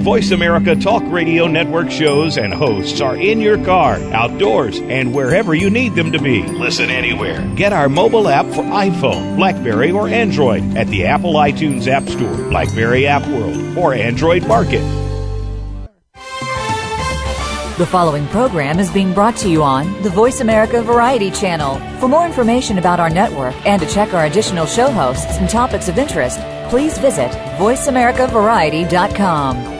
Voice America Talk Radio Network shows and hosts are in your car, outdoors, and wherever you need them to be. Listen anywhere. Get our mobile app for iPhone, Blackberry, or Android at the Apple iTunes App Store, Blackberry App World, or Android Market. The following program is being brought to you on the Voice America Variety Channel. For more information about our network and to check our additional show hosts and topics of interest, please visit VoiceAmericaVariety.com.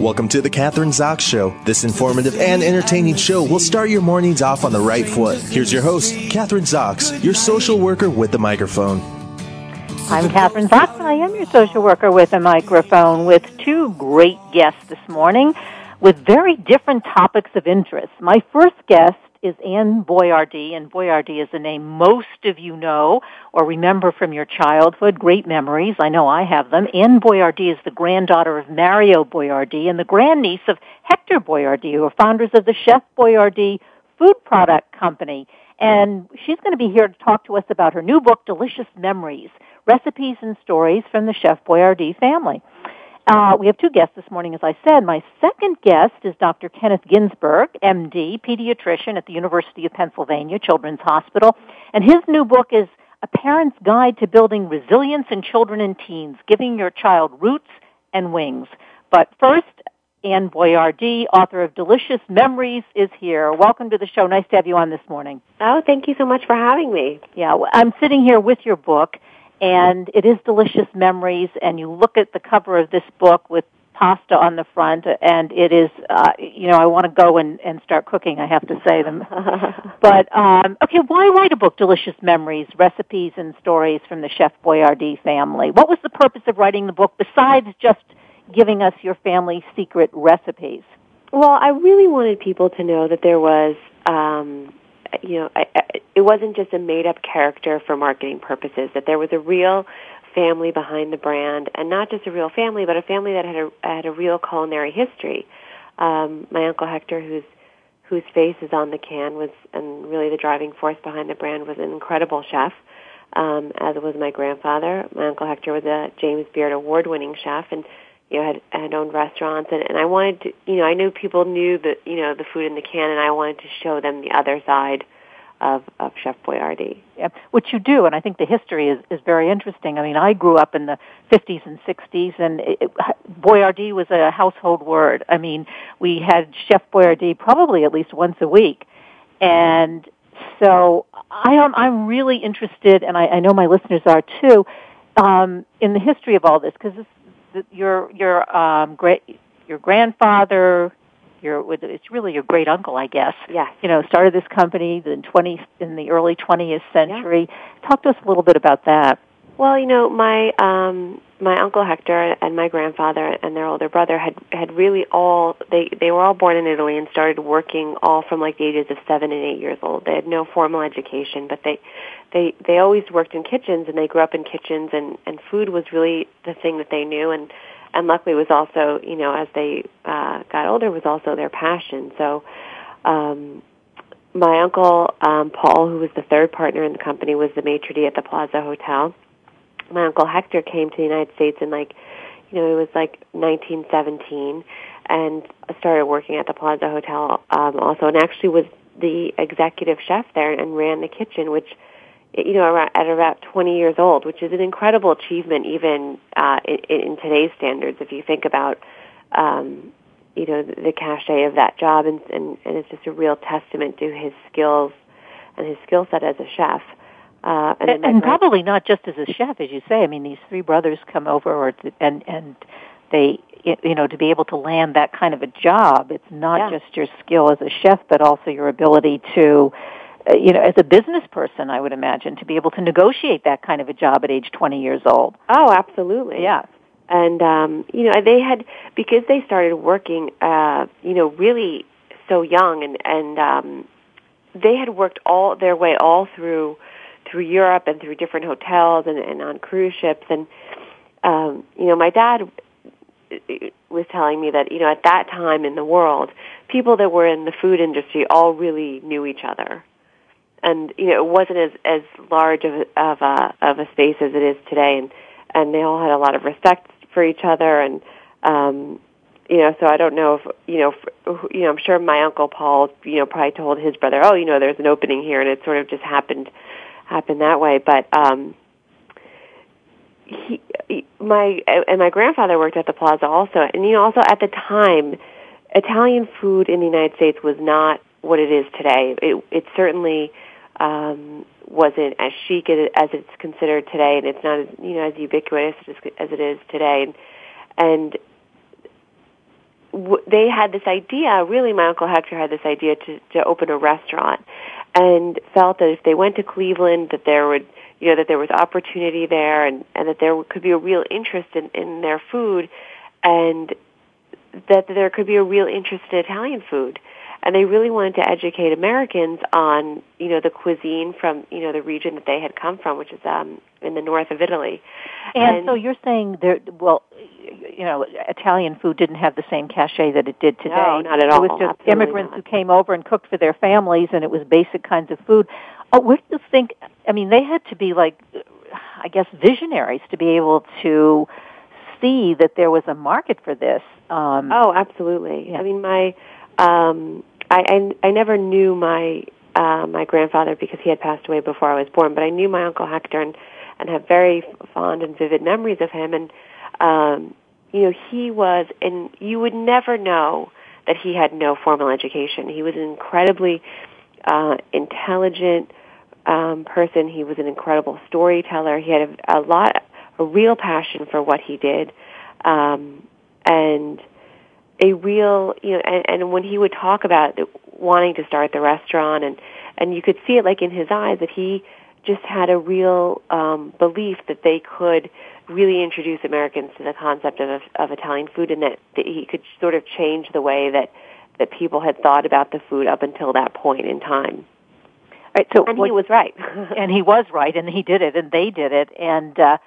Welcome to the Kathryn Zox Show. This informative and entertaining show will start your mornings off on the right foot. Here's your host, Kathryn Zox, your social worker with the microphone. I'm Kathryn Zox, and I am your social worker with a microphone with two great guests this morning with very different topics of interest. My first guest is Anne Boiardi, and Boyardee is a name most of you know or remember from your childhood. Great memories. I know I have them. Anne Boiardi is the granddaughter of Mario Boiardi and the grandniece of Hector Boiardi, who are founders of the Chef Boyardee food product company. And she's going to be here to talk to us about her new book, Delicious Memories, Recipes and Stories from the Chef Boyardee Family. Uh, we have two guests this morning, as I said. My second guest is Dr. Kenneth Ginsburg, MD, pediatrician at the University of Pennsylvania Children's Hospital. And his new book is A Parent's Guide to Building Resilience in Children and Teens, Giving Your Child Roots and Wings. But first, Anne Boiardi, author of Delicious Memories, is here. Welcome to the show. Nice to have you on this morning. Oh, thank you so much for having me. Yeah, I'm sitting here with your book, and it is delicious memories and you look at the cover of this book with pasta on the front and it is uh you know i want to go and and start cooking i have to say them. But um okay why write a book delicious memories recipes and stories from the chef boyardee family? What was the purpose of writing the book besides just giving us your family's secret recipes? Well i really wanted people to know that there was um you know, I, I, it wasn't just a made up character for marketing purposes, that there was a real family behind the brand, and not just a real family, but a family that had a, had a real culinary history. Um, my uncle Hector, whose whose face is on the can, was and really the driving force behind the brand, was an incredible chef. Um, as was my grandfather. My uncle Hector was a James Beard award-winning chef, and you know had had owned restaurants. And, and I wanted to, you know, I knew people knew the you know the food in the can, and I wanted to show them the other side of, of Chef Boyardee. Yeah, which you do, and I think the history is, is very interesting. I mean, I grew up in the 50s and 60s, and it, Boyardee was a household word. I mean, we had Chef Boyardee probably at least once a week, and so I am I'm really interested, and I, I know my listeners are too, um, in the history of all this because your your um, great your grandfather your it's really your great uncle, I guess. Yes. You know, started this company in twenty in the early twentieth century. Yeah. Talk to us a little bit about that. Well, you know, my um my uncle Hector and my grandfather and their older brother had had really all they they were all born in Italy and started working all from like the ages of 7 and 8 years old. They had no formal education, but they they they always worked in kitchens and they grew up in kitchens and and food was really the thing that they knew and and luckily was also you know as they uh, got older was also their passion. So um, my uncle um, Paul, who was the third partner in the company, was the maitre d' at the Plaza Hotel. My uncle Hector came to the United States in like you know it was like 1917 and started working at the Plaza Hotel um, also, and actually was the executive chef there and ran the kitchen, which you know, at about 20 years old, which is an incredible achievement even uh, in, in today's standards. If you think about, um, you know, the, the cachet of that job, and, and, and it's just a real testament to his skills and his skill set as a chef. Uh, and, and, and probably not just as a chef, as you say. I mean, these three brothers come over, or and and they, you know, to be able to land that kind of a job, it's not yeah. just your skill as a chef, but also your ability to uh, you know, as a business person, I would imagine to be able to negotiate that kind of a job at age 20 years old. Oh, absolutely. Yeah. And um, you know, they had because they started working, uh, you know, really so young, and and um, they had worked all their way all through through Europe and through different hotels and, and on cruise ships. And um, you know, my dad was telling me that you know at that time in the world, people that were in the food industry all really knew each other, and you know it wasn't as as large of of a of a space as it is today, and and they all had a lot of respect for each other, and um, you know, so I don't know if you know, if, you know, I'm sure my uncle Paul, you know, probably told his brother, oh, you know, there's an opening here, and it sort of just happened happened that way, but. um he, my and my grandfather worked at the plaza also and you know also at the time italian food in the united states was not what it is today it it certainly um wasn't as chic as it's considered today and it's not as you know as ubiquitous as, it is today and and they had this idea really my uncle hector had this idea to to open a restaurant and felt that if they went to cleveland that there would you know that there was opportunity there and and that there could be a real interest in in their food and that there could be a real interest in Italian food and they really wanted to educate Americans on you know the cuisine from you know the region that they had come from which is um in the north of Italy and, and so you're saying there well you know Italian food didn't have the same cachet that it did today no not at all it was just Absolutely immigrants not. who came over and cooked for their families and it was basic kinds of food Oh, where do you think? I mean, they had to be like, I guess, visionaries to be able to see that there was a market for this. Um, oh, absolutely. Yeah. I mean, my, um, I, I, I never knew my uh, my grandfather because he had passed away before I was born, but I knew my uncle Hector and and have very fond and vivid memories of him. And um, you know, he was, and you would never know that he had no formal education. He was an incredibly uh, intelligent um, person. He was an incredible storyteller. He had a, a lot, a real passion for what he did, um, and a real, you know, and, and when he would talk about wanting to start the restaurant, and and you could see it like in his eyes that he just had a real um, belief that they could really introduce Americans to the concept of, of Italian food, and that, that he could sort of change the way that that people had thought about the food up until that point in time. Right, so and what, he was right. and he was right, and he did it, and they did it, and uh,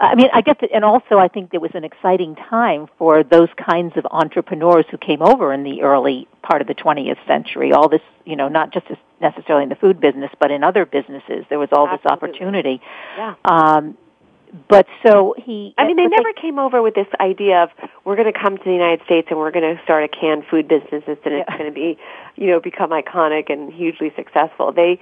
I mean, I get that, and also I think it was an exciting time for those kinds of entrepreneurs who came over in the early part of the 20th century. All this, you know, not just necessarily in the food business, but in other businesses, there was all Absolutely. this opportunity. Yeah. Um, but so he. I mean, they never came over with this idea of we're going to come to the United States and we're going to start a canned food business and it's going to be, you know, become iconic and hugely successful. They,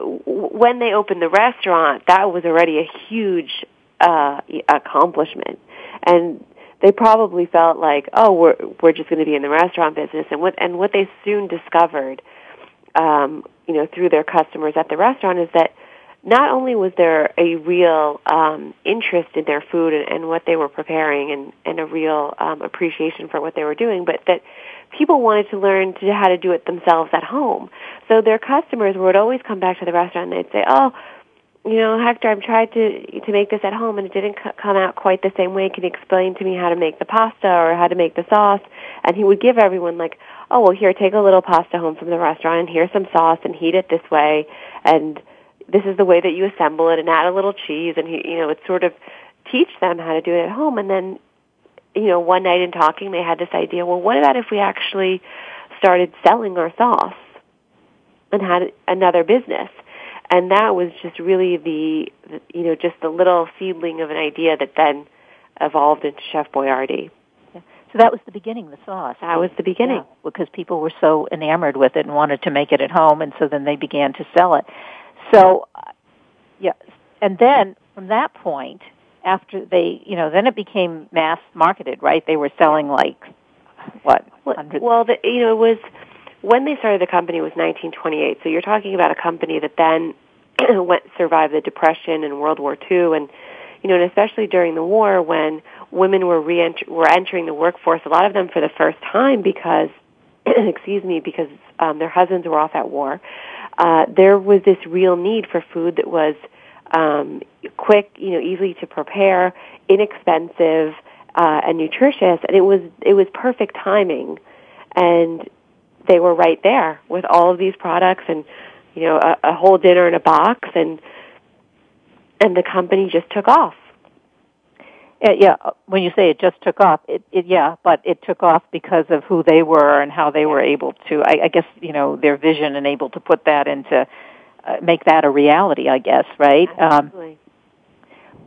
when they opened the restaurant, that was already a huge uh, accomplishment, and they probably felt like, oh, we're we're just going to be in the restaurant business, and what and what they soon discovered, um, you know, through their customers at the restaurant is that not only was there a real um, interest in their food and, and what they were preparing and, and a real um, appreciation for what they were doing, but that people wanted to learn to how to do it themselves at home. So their customers would always come back to the restaurant and they'd say, "Oh, you know, Hector, I've tried to to make this at home and it didn't c- come out quite the same way. Can you explain to me how to make the pasta or how to make the sauce?" And he would give everyone like, "Oh, well, here, take a little pasta home from the restaurant and here's some sauce and heat it this way and." this is the way that you assemble it and add a little cheese and he, you know, it's sort of teach them how to do it at home and then you know, one night in talking they had this idea, well what about if we actually started selling our sauce and had another business? And that was just really the, the you know, just the little seedling of an idea that then evolved into Chef Boyardee. So that was the beginning, the sauce. That was the beginning. Yeah, because people were so enamored with it and wanted to make it at home, and so then they began to sell it. So, uh, yeah, and then from that point, after they, you know, then it became mass marketed, right? They were selling like what Well, well the, you know, it was when they started the company was 1928. So you're talking about a company that then went survived the Depression and World War II, and you know, and especially during the war when women were re were entering the workforce, a lot of them for the first time because, excuse me, because um, their husbands were off at war. Uh, there was this real need for food that was um, quick, you know, easy to prepare, inexpensive, uh, and nutritious, and it was it was perfect timing, and they were right there with all of these products and you know a, a whole dinner in a box and and the company just took off. Yeah, when you say it just took off, it, it yeah, but it took off because of who they were and how they were able to. I, I guess you know their vision and able to put that into uh, make that a reality. I guess right. Absolutely. Um,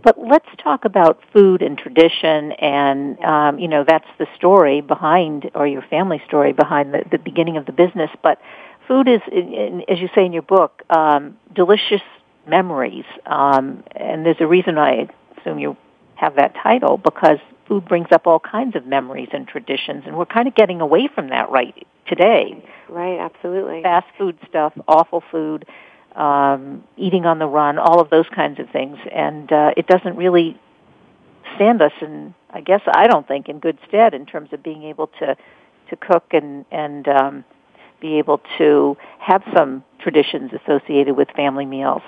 but let's talk about food and tradition, and um, you know that's the story behind, or your family story behind the, the beginning of the business. But food is, as you say in your book, um, delicious memories, um, and there's a reason I assume you have that title because food brings up all kinds of memories and traditions, and we're kind of getting away from that right today. Right, absolutely. Fast food stuff, awful food, um, eating on the run, all of those kinds of things, and uh, it doesn't really stand us in, I guess, I don't think, in good stead in terms of being able to to cook and and um, be able to have some traditions associated with family meals.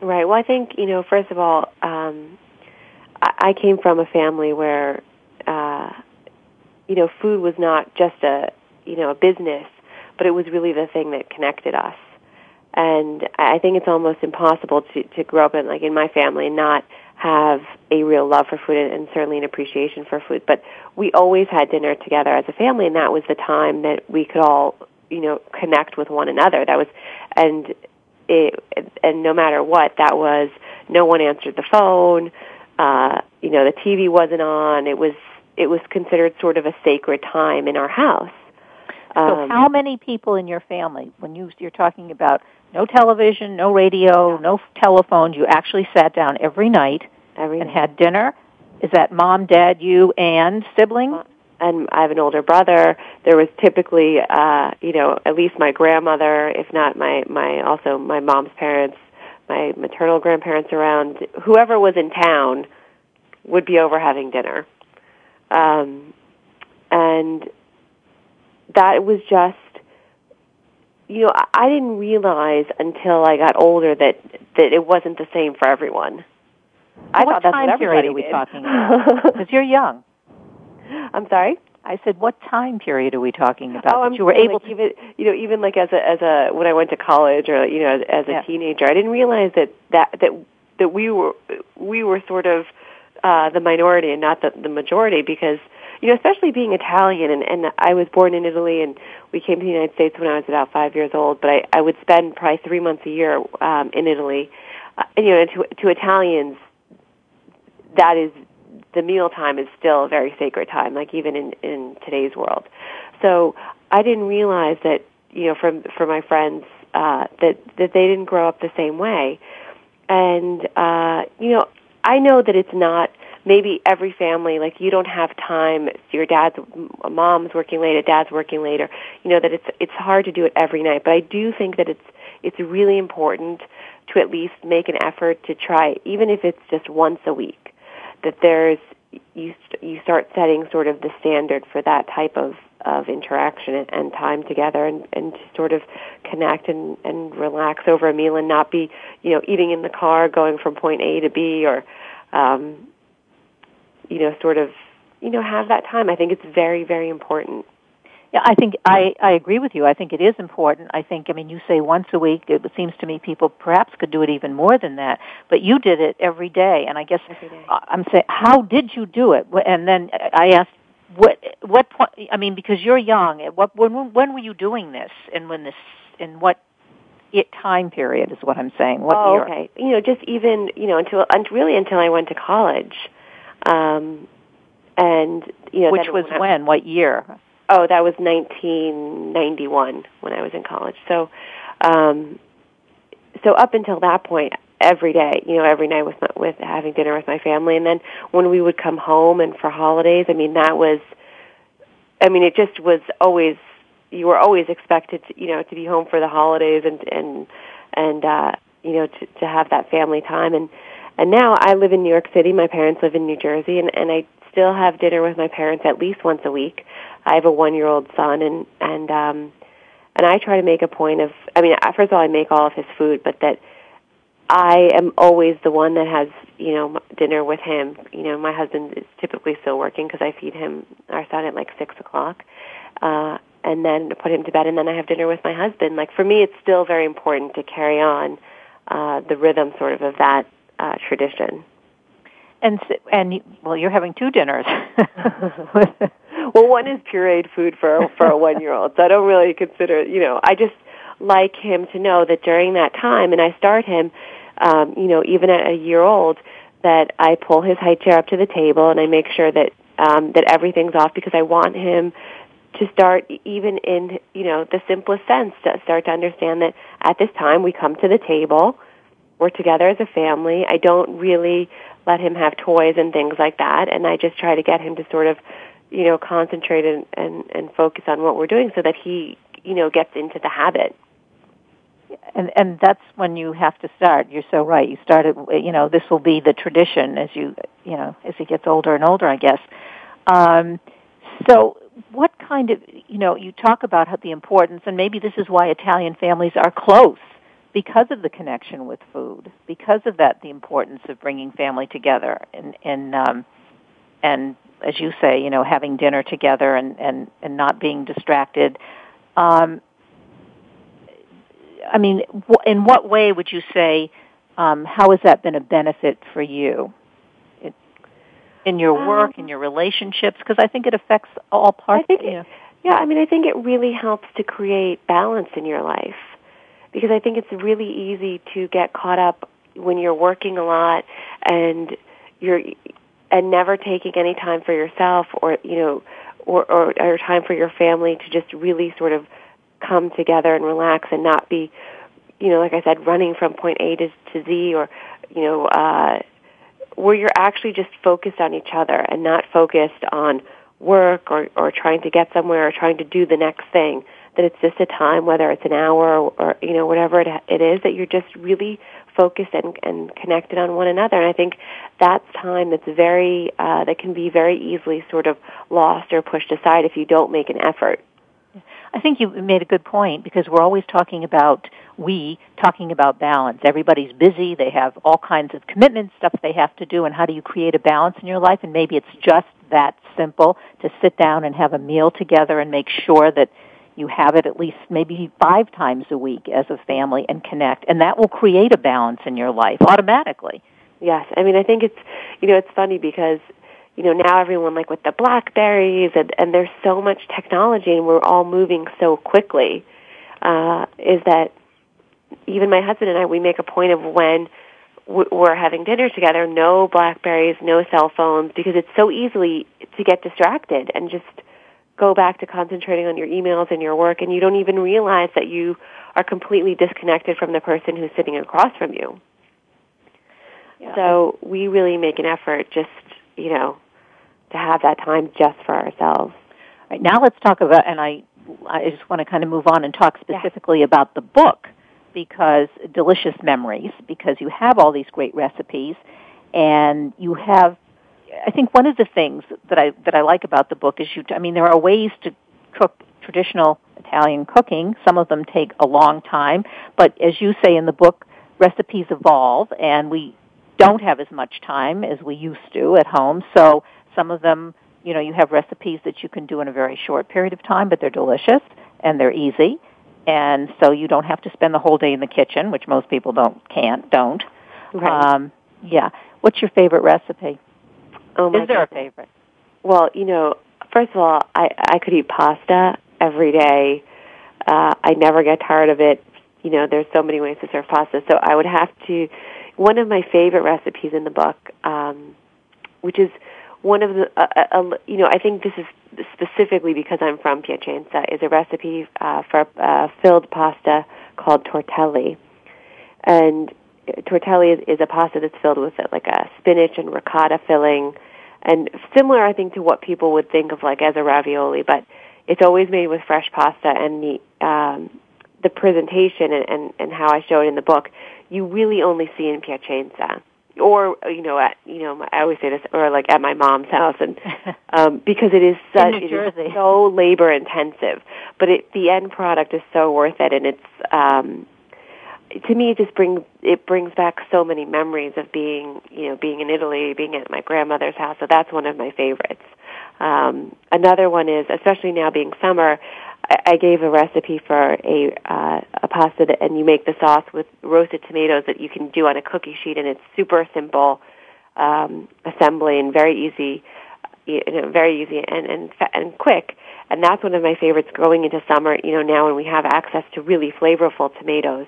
Right. Well, I think you know, first of all, um, I, I came from a family where, uh, you know, food was not just a you know a business, but it was really the thing that connected us. And I think it's almost impossible to to grow up in like in my family and not have a real love for food and, and certainly an appreciation for food. But we always had dinner together as a family, and that was the time that we could all you know connect with one another. That was and it and no matter what, that was no one answered the phone. Uh, you know, the TV wasn't on. It was it was considered sort of a sacred time in our house. So, um, how many people in your family, when you you're talking about no television, no radio, no telephone. you actually sat down every night every and night. had dinner? Is that mom, dad, you, and siblings? And I have an older brother. There was typically, uh, you know, at least my grandmother, if not my my also my mom's parents, my maternal grandparents around. Whoever was in town would be over having dinner. Um, and that was just, you know, I didn't realize until I got older that that it wasn't the same for everyone. I what thought that's what period everybody are we did. talking about? Because you're young. I'm sorry. I said, what time period are we talking about? Oh, I'm you were able like, even you know even like as a as a when I went to college or you know as a Yeah. teenager, I didn't realize that that that that we were we were sort of uh, the minority and not the the majority because you know especially being Italian and and I was born in Italy and we came to the United States when I was about five years old, but I I would spend probably three months a year um, in Italy, uh, and, you know to to Italians that is the meal time is still a very sacred time, like even in in today's world. So I didn't realize that you know from for my friends uh, that that they didn't grow up the same way, and uh, you know I know that it's not maybe every family like you don't have time. Your dad's mom's working late, or dad's working later. You know that it's it's hard to do it every night, but I do think that it's it's really important to at least make an effort to try, even if it's just once a week that there's you you start setting sort of the standard for that type of of interaction and, and time together and and to sort of connect and and relax over a meal and not be you know eating in the car going from point A to B or um you know sort of you know have that time i think it's very very important Yeah, I think I, I agree with you. I think it is important. I think, I mean, you say once a week. It seems to me people perhaps could do it even more than that. But you did it every day, and I guess I'm saying, how did you do it? And then I asked, what what point? I mean, because you're young. at What when when were you doing this, and when this in what it time period is what I'm saying? What oh, year? okay. You know, just even you know until un- really until I went to college, um, and you know Which was I- when? What year? Oh, that was 1991 when I was in college. So, um, so up until that point, every day, you know, every night with my, with having dinner with my family, and then when we would come home and for holidays, I mean, that was, I mean, it just was always you were always expected, to, you know, to be home for the holidays and and and uh, you know to to have that family time and and now I live in New York City. My parents live in New Jersey, and and I still have dinner with my parents at least once a week. I have a one year old son, and and um, and I try to make a point of. I mean, first of all, I make all of his food, but that I am always the one that has you know dinner with him. You know, my husband is typically still working because I feed him our son at like six o'clock. Uh, and then put him to bed, and then I have dinner with my husband. Like for me, it's still very important to carry on uh, the rhythm, sort of, of that uh, tradition. And and well, you're having two dinners. well, one is pureed food for for a one year old, so I don't really consider. You know, I just like him to know that during that time, and I start him, um, you know, even at a year old, that I pull his high chair up to the table and I make sure that um, that everything's off because I want him to start even in you know the simplest sense to start to understand that at this time we come to the table we're together as a family. I don't really let him have toys and things like that and i just try to get him to sort of you know concentrate and and, and focus on what we're doing so that he you know gets into the habit. And and that's when you have to start. You're so right. You started you know this will be the tradition as you you know as he gets older and older i guess. Um so what kind of, you know, you talk about how the importance, and maybe this is why Italian families are close because of the connection with food, because of that, the importance of bringing family together, and and um, and as you say, you know, having dinner together and and and not being distracted. Um, I mean, in what way would you say? Um, how has that been a benefit for you? in your work, um, in your relationships? Because I think it affects all parts. I think, it, yeah, I mean, I think it really helps to create balance in your life because I think it's really easy to get caught up when you're working a lot and you're and never taking any time for yourself or you know or, or or time for your family to just really sort of come together and relax and not be you know like I said running from point A to, to Z or you know uh where you're actually just focused on each other and not focused on work or, or trying to get somewhere or trying to do the next thing. That it's just a time, whether it's an hour or, or you know whatever it, it is, that you're just really focused and, and connected on one another. And I think that's time that's very uh, that can be very easily sort of lost or pushed aside if you don't make an effort. I think you made a good point because we're always talking about we talking about balance. Everybody's busy, they have all kinds of commitments, stuff they have to do, and how do you create a balance in your life? And maybe it's just that simple to sit down and have a meal together and make sure that you have it at least maybe five times a week as a family and connect. And that will create a balance in your life automatically. Yes. I mean, I think it's, you know, it's funny because you know, now everyone like with the Blackberries and, and there's so much technology and we're all moving so quickly, uh, is that even my husband and I, we make a point of when we're having dinner together, no Blackberries, no cell phones, because it's so easily to get distracted and just go back to concentrating on your emails and your work and you don't even realize that you are completely disconnected from the person who's sitting across from you. Yeah. So we really make an effort just, you know, to have that time just for ourselves. All right, now let's talk about, and I, I just want to kind of move on and talk specifically yeah. about the book because delicious memories because you have all these great recipes and you have I think one of the things that I that I like about the book is you I mean there are ways to cook traditional Italian cooking some of them take a long time but as you say in the book recipes evolve and we don't have as much time as we used to at home so some of them, you know, you have recipes that you can do in a very short period of time, but they're delicious and they're easy. And so you don't have to spend the whole day in the kitchen, which most people don't, can't, don't. Right. Um, yeah. What's your favorite recipe? Oh my Is there a favorite? Well, you know, first of all, I I could eat pasta every day. Uh, I never get tired of it. You know, there's so many ways to serve pasta. So I would have to. One of my favorite recipes in the book, um, which is one of the, uh, uh, uh, you know, I think this is specifically because I'm from Piacenza, is a recipe uh, for uh, filled pasta called tortelli. And tortelli is, is a pasta that's filled with uh, like a spinach and ricotta filling, and similar, I think, to what people would think of like as a ravioli, but it's always made with fresh pasta. And the um, the presentation and, and, and how I show it in the book, you really only see in Piacenza or you know at you know I always say this or like at my mom's house and um because it is such it is so labor intensive but it the end product is so worth it and it's um to me it just brings it brings back so many memories of being you know being in Italy being at my grandmother's house so that's one of my favorites um another one is especially now being summer I, gave a recipe for a uh, a pasta that, and you make the sauce with roasted tomatoes that you can do on a cookie sheet, and it's super simple um, assembly and very easy, you know, very easy and and and quick. And that's one of my favorites going into summer. You know, now when we have access to really flavorful tomatoes,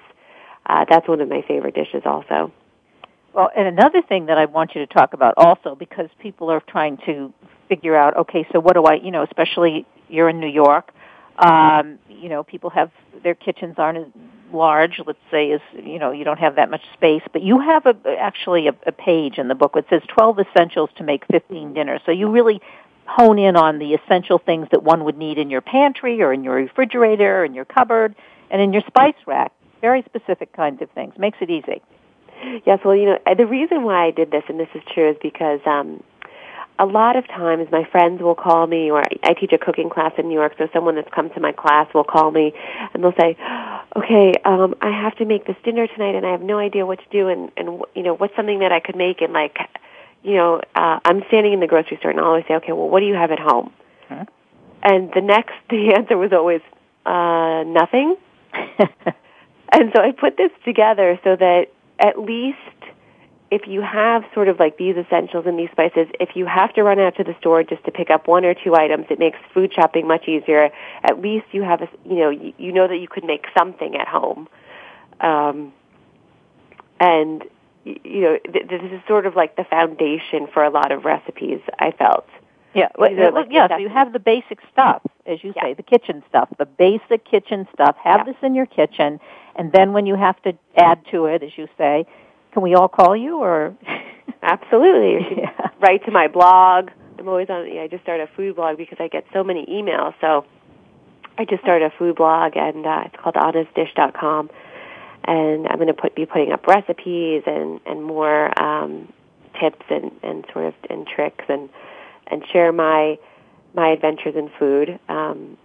uh, that's one of my favorite dishes also. Well, and another thing that I want you to talk about also, because people are trying to figure out, okay, so what do I, you know, especially you're in New York, um, you know, people have their kitchens aren't as large, let's say, as you know, you don't have that much space, but you have a actually a, a page in the book that says 12 essentials to make 15 dinners. So you really hone in on the essential things that one would need in your pantry or in your refrigerator, in your cupboard, and in your spice rack. Very specific kinds of things. Makes it easy. Yes, well, you know, the reason why I did this, and this is true, is because um, a lot of times my friends will call me or I teach a cooking class in New York so someone that's come to my class will call me and they'll say okay um I have to make this dinner tonight and I have no idea what to do and and you know what's something that I could make and like you know uh I'm standing in the grocery store and I'll always say okay well what do you have at home huh? and the next the answer was always uh nothing and so I put this together so that at least if you have sort of like these essentials and these spices, if you have to run out to the store just to pick up one or two items, it makes food shopping much easier. At least you have a, you know, you, you know that you could make something at home. Um, and, you know, th- this is sort of like the foundation for a lot of recipes, I felt. Yeah, well, like yeah. So you have the basic stuff, as you yeah. say, the kitchen stuff, the basic kitchen stuff. Have yeah. this in your kitchen, and then when you have to add to it, as you say, can we all call you or? Absolutely. yeah. Write to my blog. I'm always on. Yeah, I just started a food blog because I get so many emails. So I just started a food blog, and uh, it's called honestdish.com. And I'm going to put be putting up recipes and and more um, tips and and sort of and tricks and and share my my adventures in food. Um,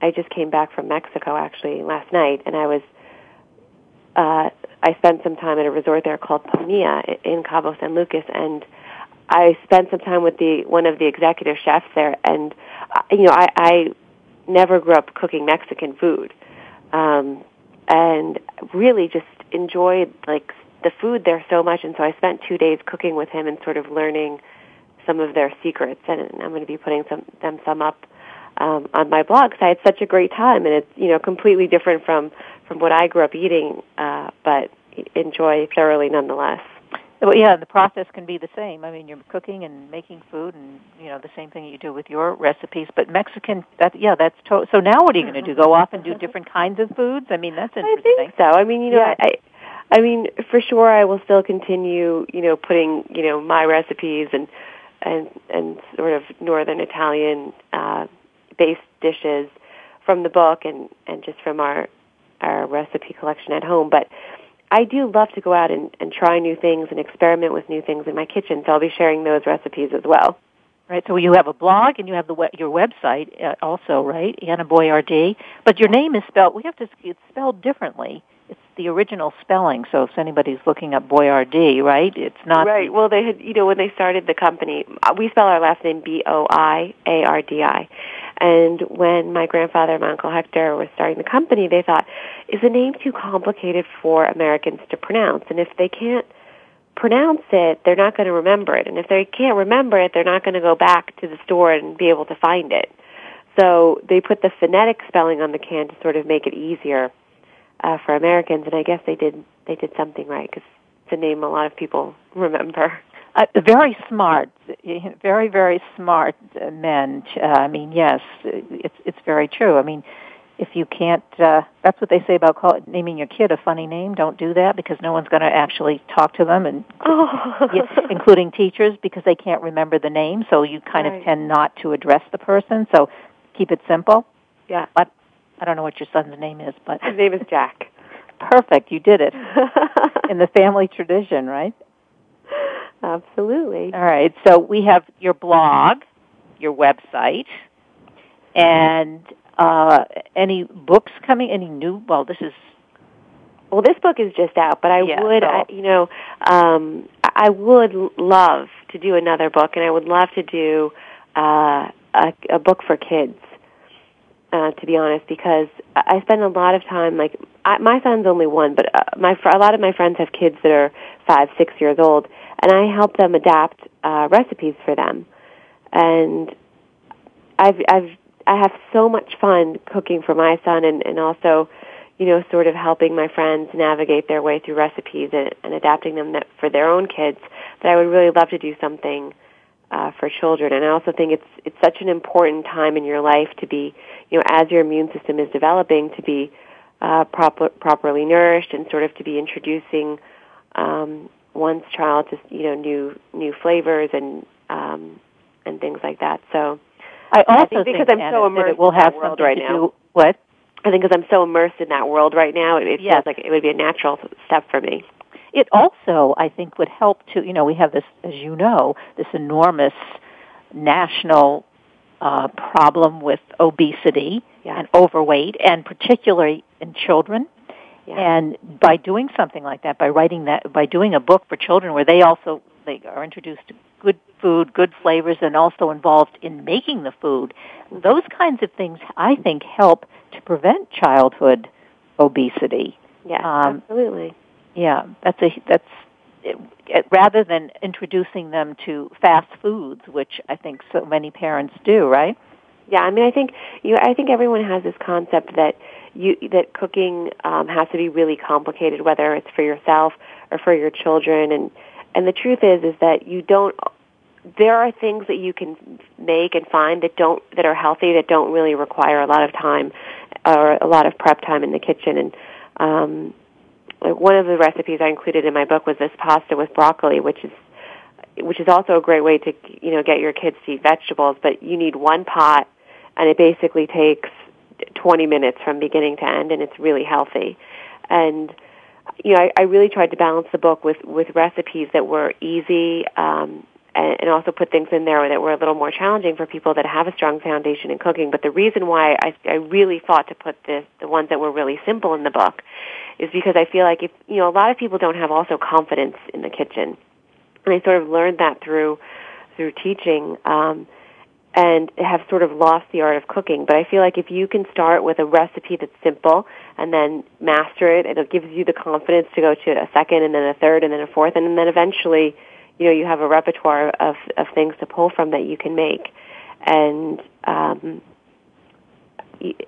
I just came back from Mexico actually last night, and I was uh, I spent some time at a resort there called Pomilla in Cabo San Lucas, and I spent some time with the one of the executive chefs there, and uh, you know I, I never grew up cooking Mexican food, um, and really just enjoyed like the food there so much, and so I spent two days cooking with him and sort of learning some of their secrets, and I'm going to be putting some them some up um, on my blog. So I had such a great time, and it's you know completely different from from what I grew up eating, uh, but enjoy thoroughly nonetheless. Well, yeah, the process can be the same. I mean, you're cooking and making food, and you know the same thing you do with your recipes. But Mexican, that yeah, that's to- so. Now, what are you going to do? Go off and do different kinds of foods? I mean, that's interesting. I think so. I mean, you know, yeah. I, I mean, for sure, I will still continue, you know, putting, you know, my recipes and and and sort of northern Italian uh, based dishes from the book and and just from our our recipe collection at home. But I do love to go out and, and try new things and experiment with new things in my kitchen. So I'll be sharing those recipes as well. Right. So you have a blog and you have the your website uh, also, right? Anna Boiardi. But your name is spelled. We have to. It's spelled differently. It's the original spelling. So if anybody's looking up Boyardee, right? It's not right. Well, they had. You know, when they started the company, uh, we spell our last name B O I A R D I. And when my grandfather and my uncle Hector were starting the company, they thought, is the name too complicated for Americans to pronounce? And if they can't pronounce it, they're not going to remember it. And if they can't remember it, they're not going to go back to the store and be able to find it. So they put the phonetic spelling on the can to sort of make it easier uh, for Americans. And I guess they did they did something right because it's a name a lot of people remember uh, very smart, very very smart men. Uh, I mean, yes, it's it's very true. I mean, if you can't, uh, that's what they say about call, naming your kid a funny name. Don't do that because no one's going to actually talk to them, and oh. including teachers because they can't remember the name. So you kind right. of tend not to address the person. So keep it simple. Yeah. But I don't know what your son's name is, but his name is Jack. Perfect. You did it in the family tradition, right? Absolutely. All right. So we have your blog, your website, and uh, any books coming? Any new? Well, this is. Well, this book is just out, but I yeah, would, so. I, you know, um, I would love to do another book, and I would love to do uh, a, a book for kids. uh, to be honest, because I spend a lot of time. Like I, my son's only one, but uh, my a lot of my friends have kids that are five, six years old, and I help them adapt uh, recipes for them. And I've I've I have so much fun cooking for my son, and and also, you know, sort of helping my friends navigate their way through recipes and, and adapting them that, for their own kids. That I would really love to do something uh, for children. And I also think it's it's such an important time in your life to be, you know, as your immune system is developing, to be uh, proper, properly nourished and sort of to be introducing um, one's child just you know new new flavors and um, and things like that. So I also I think because think, I'm so immersed it will in that have world something right to now. do what I think because I'm so immersed in that world right now, it, it Yes. feels like it would be a natural step for me. it also I think would help to you know we have this as you know this enormous national uh, problem with obesity and overweight and particularly in children Yeah. and by doing something like that by writing that by doing a book for children where they also they are introduced to good food good flavors and also involved in making the food those kinds of things I think help to prevent childhood obesity Yeah, Um, absolutely. yeah, that's a that's it, it, rather than introducing them to fast foods, which I think so many parents do, right? Yeah, I mean, I think you. I think everyone has this concept that you that cooking um, has to be really complicated, whether it's for yourself or for your children. And and the truth is, is that you don't. There are things that you can make and find that don't that are healthy that don't really require a lot of time or a lot of prep time in the kitchen. And um, one of the recipes I included in my book was this pasta with broccoli, which is which is also a great way to you know get your kids to eat vegetables. But you need one pot, and it basically takes 20 minutes from beginning to end, and it's really healthy. And you know, I, I really tried to balance the book with with recipes that were easy. Um, and and also put things in there that were a little more challenging for people that have a strong foundation in cooking. But the reason why I, I really fought to put this, the ones that were really simple in the book is because I feel like if, you know, a lot of people don't have also confidence in the kitchen. And I sort of learned that through, through teaching, um, and have sort of lost the art of cooking. But I feel like if you can start with a recipe that's simple and then master it, it gives you the confidence to go to a second and then a third and then a fourth. And then eventually you know you have a repertoire of of things to pull from that you can make. And um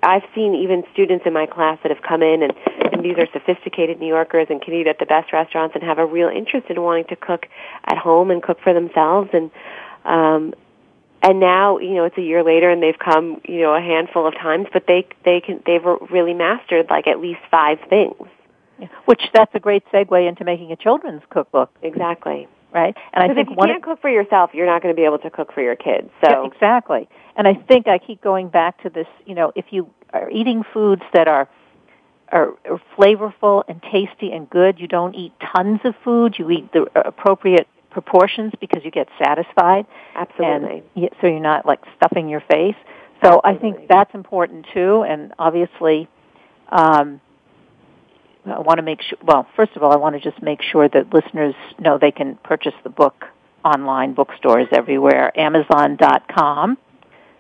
I've seen even students in my class that have come in and, and these are sophisticated New Yorkers and can eat at the best restaurants and have a real interest in wanting to cook at home and cook for themselves. And um and now you know it's a year later and they've come you know a handful of times but they they can they've really mastered like at least five things Yeah. Which that's a great segue into making a children's cookbook, exactly right? And I think if you one can't cook for yourself, you're not going to be able to cook for your kids. So Yeah, exactly. And I think I keep going back to this, you know, if you are eating foods that are, are are flavorful and tasty and good, you don't eat tons of food, you eat the appropriate proportions because you get satisfied. absolutely. And so you're not like stuffing your face. So I think that's important too and obviously um I want to make sure, well, first of all, I want to just make sure that listeners know they can purchase the book online, bookstores everywhere, Amazon.com.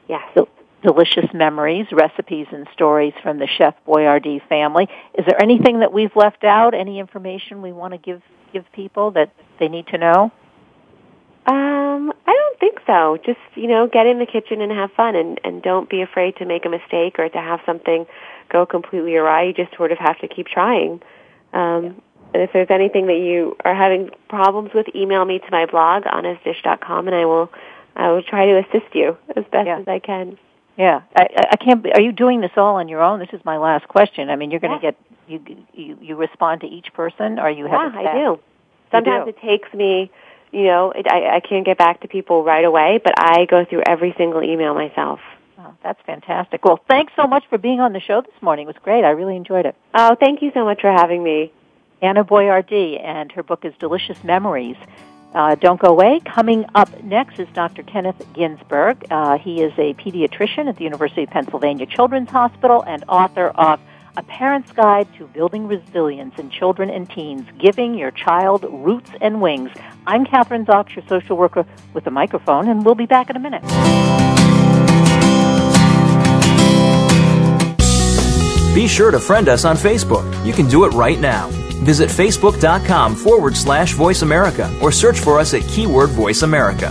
yes. Del- Delicious Memories, Recipes and Stories from the Chef Boyardee family. Is there anything that we've left out? Any information we want to give, give people that they need to know? Um, I don't think so. Just you know, get in the kitchen and have fun, and and don't be afraid to make a mistake or to have something go completely awry. You just sort of have to keep trying. Um, And if there's anything that you are having problems with, email me to my blog honestdish.com, and I will I will try to assist you as best Yeah. as I can. Yeah, I, I- can't. Be, are you doing this all on your own? This is my last question. I mean, you're going to Yeah. get you, you you respond to each person, or you Yeah, have a I do. Sometimes do. it takes me, you know, it, I, I can't get back to people right away, but I go through every single email myself. Oh, that's fantastic. Well, thanks so much for being on the show this morning. It was great. I really enjoyed it. Oh, thank you so much for having me. Anna Boiardi, and her book is Delicious Memories. Uh, don't go away. Coming up next is Dr. Kenneth Ginsburg. Uh, he is a pediatrician at the University of Pennsylvania Children's Hospital and author of A Parent's Guide to Building Resilience in Children and Teens, Giving Your Child Roots and Wings. I'm Kathryn Zox, your social worker with a microphone, and we'll be back in a minute. Be sure to friend us on Facebook. You can do it right now. Visit facebook.com forward slash voice America or search for us at keyword voice America.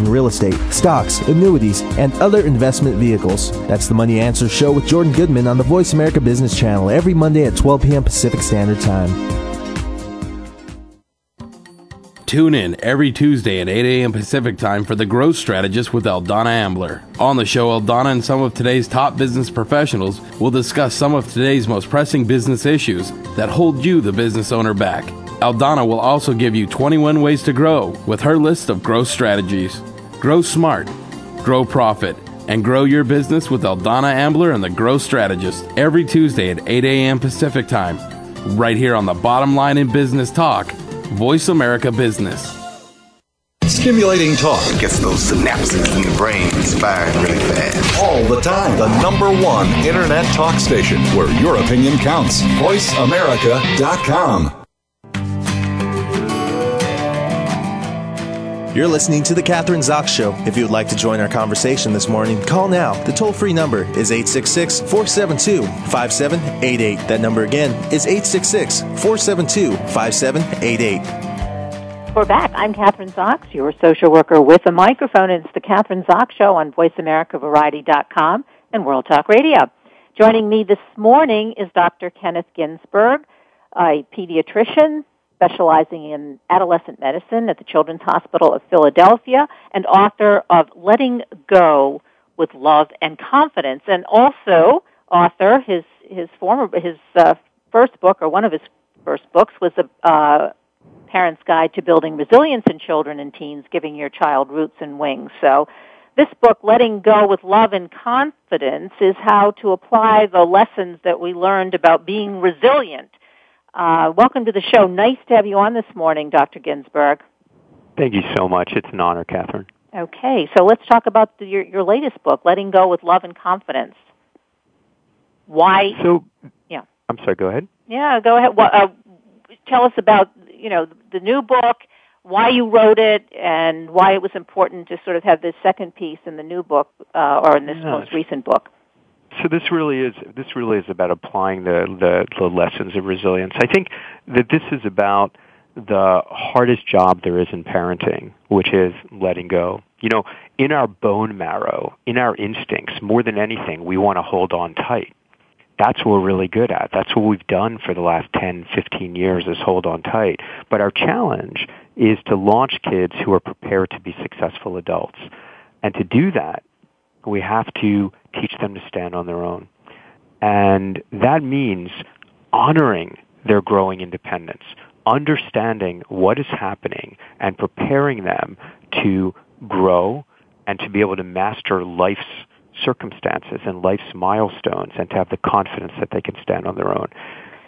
in real estate, stocks, annuities, and other investment vehicles. That's the Money Answer Show with Jordan Goodman on the Voice America Business Channel every Monday at 12 p.m. Pacific Standard Time. Tune in every Tuesday at 8 a.m. Pacific Time for The Growth Strategist with Eldonna Ambler. On the show, Eldonna and some of today's top business professionals will discuss some of today's most pressing business issues that hold you, the business owner, back. Eldonna will also give you 21 ways to grow with her list of growth strategies. Grow smart, grow profit, and grow your business with Eldonna Ambler and the Growth Strategist every Tuesday at 8 a.m. Pacific Time, right here on the Bottom Line in Business Talk, Voice America Business. Stimulating talk It gets those synapses in the brain firing really fast. all the time. The number one internet talk station where your opinion counts. VoiceAmerica.com. You're listening to The Kathryn Zox Show. If you would like to join our conversation this morning, call now. The toll free number is 866 472 5788. That number again is 866 472 5788. We're back. I'm Kathryn Zox, your social worker with a microphone. It's the Kathryn Zox Show on VoiceAmericaVariety.com and World Talk Radio. Joining me this morning is Dr. Kenneth Ginsburg, a pediatrician specializing in adolescent medicine at the Children's Hospital of Philadelphia and author of Letting Go with Love and Confidence, and also author his his former his uh, first book or one of his first books was a uh, Parents Guide to Building Resilience in Children and Teens, Giving Your Child Roots and Wings. So this book, Letting Go with Love and Confidence, is how to apply the lessons that we learned about being resilient. Uh, welcome to the show. Nice to have you on this morning, Dr. Ginsburg. Thank you so much. It's an honor, Kathryn. Okay, so let's talk about the, your, your latest book, Letting Go with Love and Confidence. Why? So, Yeah. I'm sorry, go ahead. Yeah, go ahead. Well, uh, tell us about you know the new book, why you wrote it, and why it was important to sort of have this second piece in the new book uh, or in this Yes. most recent book. So this really is this really is about applying the, the the lessons of resilience. I think that this is about the hardest job there is in parenting, which is letting go. You know, in our bone marrow, in our instincts, more than anything, we want to hold on tight. That's what we're really good at. That's what we've done for the last 10, 15 years is hold on tight. But our challenge is to launch kids who are prepared to be successful adults. And to do that, we have to teach them to stand on their own. And that means honoring their growing independence, understanding what is happening, and preparing them to grow and to be able to master life's circumstances and life's milestones and to have the confidence that they can stand on their own.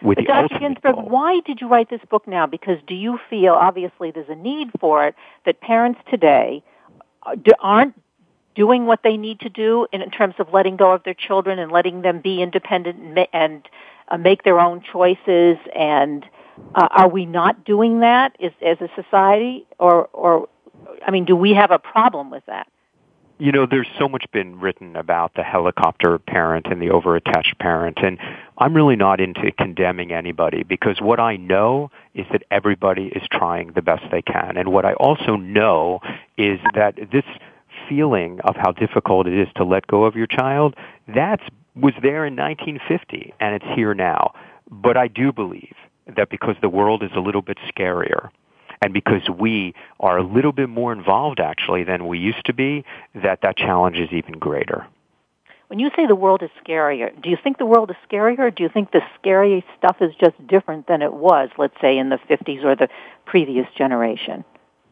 With But the Dr. Ginsburg, goal- why did you write this book now? Because do you feel, obviously, there's a need for it, that parents today uh, aren't doing what they need to do in, in terms of letting go of their children and letting them be independent and, uh, make their own choices? And uh, are we not doing that as, as a society? Or, or, I mean, do we have a problem with that? you know, there's so much been written about the helicopter parent and the overattached parent, and I'm really not into condemning anybody because what I know is that everybody is trying the best they can. And what I also know is that this feeling of how difficult it is to let go of your child, that was there in 1950 and it's here now. But I do believe that because the world is a little bit scarier, and because we are a little bit more involved actually than we used to be, that that challenge is even greater. When you say the world is scarier, do you think the world is scarier, do you think the scary stuff is just different than it was, let's say, in the 50s or the previous generation?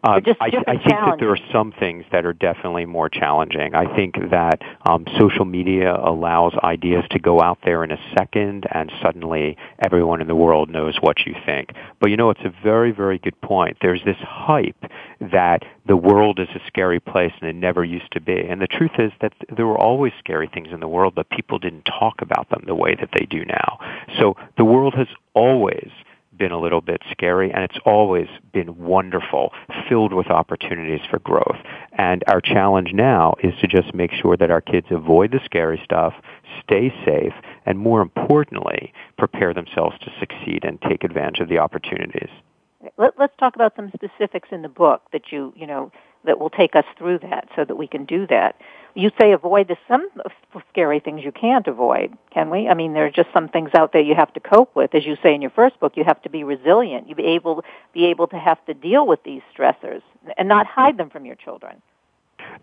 Um, just I, I think that there are some things that are definitely more challenging. I think that um, social media allows ideas to go out there in a second, and suddenly everyone in the world knows what you think. But you know, it's a very, very good point. There's this hype that the world is a scary place and it never used to be. And the truth is that there were always scary things in the world, but people didn't talk about them the way that they do now. So the world has always been a little bit scary and it's always been wonderful, filled with opportunities for growth. And our challenge now is to just make sure that our kids avoid the scary stuff, stay safe, and more importantly, prepare themselves to succeed and take advantage of the opportunities. Let, us talk about some specifics in the book that you, you know, that will take us through that so that we can do that you say avoid the some scary things you can't avoid, can we? I mean, there are just some things out there you have to cope with. As you say in your first book, you have to be resilient. You be able be able to have to deal with these stressors and not hide them from your children.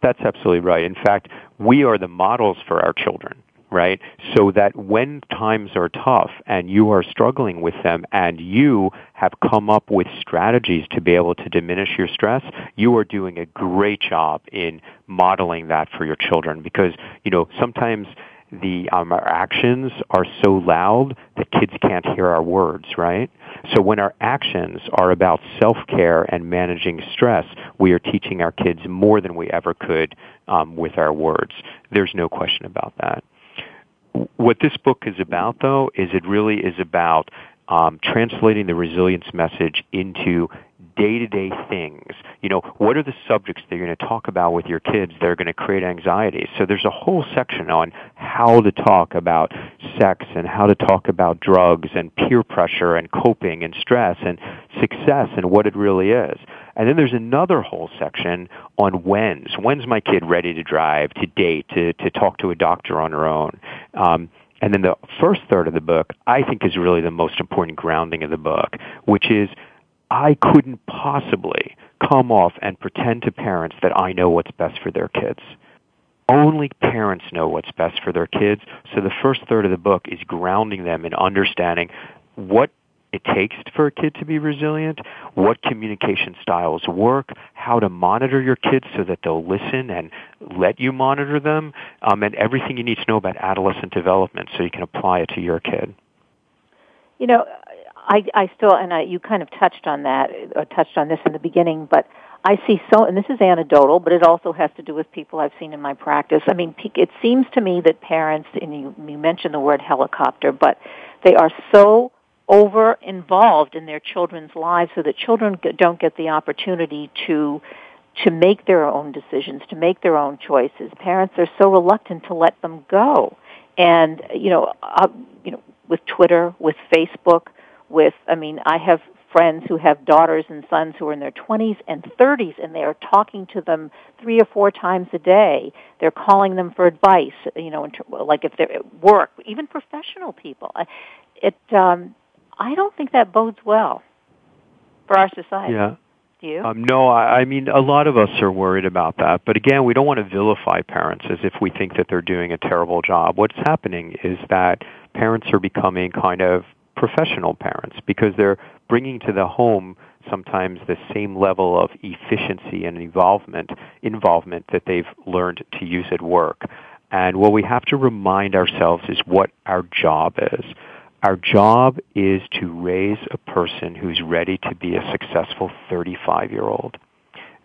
That's absolutely right. In fact, we are the models for our children right? So that when times are tough and you are struggling with them and you have come up with strategies to be able to diminish your stress, you are doing a great job in modeling that for your children because, you know, sometimes the um, our actions are so loud that kids can't hear our words, right? So when our actions are about self-care and managing stress, we are teaching our kids more than we ever could um, with our words. There's no question about that what this book is about, though, is it really is about um, translating the resilience message into day-to-day things. You know, what are the subjects that you're going to talk about with your kids that are going to create anxiety? So there's a whole section on how to talk about sex and how to talk about drugs and peer pressure and coping and stress and success and what it really is. And then there's another whole section on when's. When's my kid ready to drive, to date, to, to talk to a doctor on her own? Um, and then the first third of the book, I think, is really the most important grounding of the book, which is I couldn't possibly come off and pretend to parents that I know what's best for their kids. Only parents know what's best for their kids. So the first third of the book is grounding them in understanding what it takes for a kid to be resilient, what communication styles work, how to monitor your kids so that they'll listen and let you monitor them, um, and everything you need to know about adolescent development so you can apply it to your kid. You know, I, I still, and I, you kind of touched on that, or touched on this in the beginning, but I see so, and this is anecdotal, but it also has to do with people I've seen in my practice. I mean, it seems to me that parents, and you, you mentioned the word helicopter, but they are so over involved in their children's lives so that children don't get the opportunity to to make their own decisions, to make their own choices. Parents are so reluctant to let them go. And you know, uh, you know, with Twitter, with Facebook, with I mean, I have friends who have daughters and sons who are in their 20s and 30s and they are talking to them three or four times a day. They're calling them for advice, you know, like if they're at work, even professional people. It um I don't think that bodes well for our society. Yeah. Do you? Um, no, I, I mean a lot of us are worried about that. But again, we don't want to vilify parents as if we think that they're doing a terrible job. What's happening is that parents are becoming kind of professional parents because they're bringing to the home sometimes the same level of efficiency and involvement involvement that they've learned to use at work. And what we have to remind ourselves is what our job is. Our job is to raise a person who's ready to be a successful 35 year old.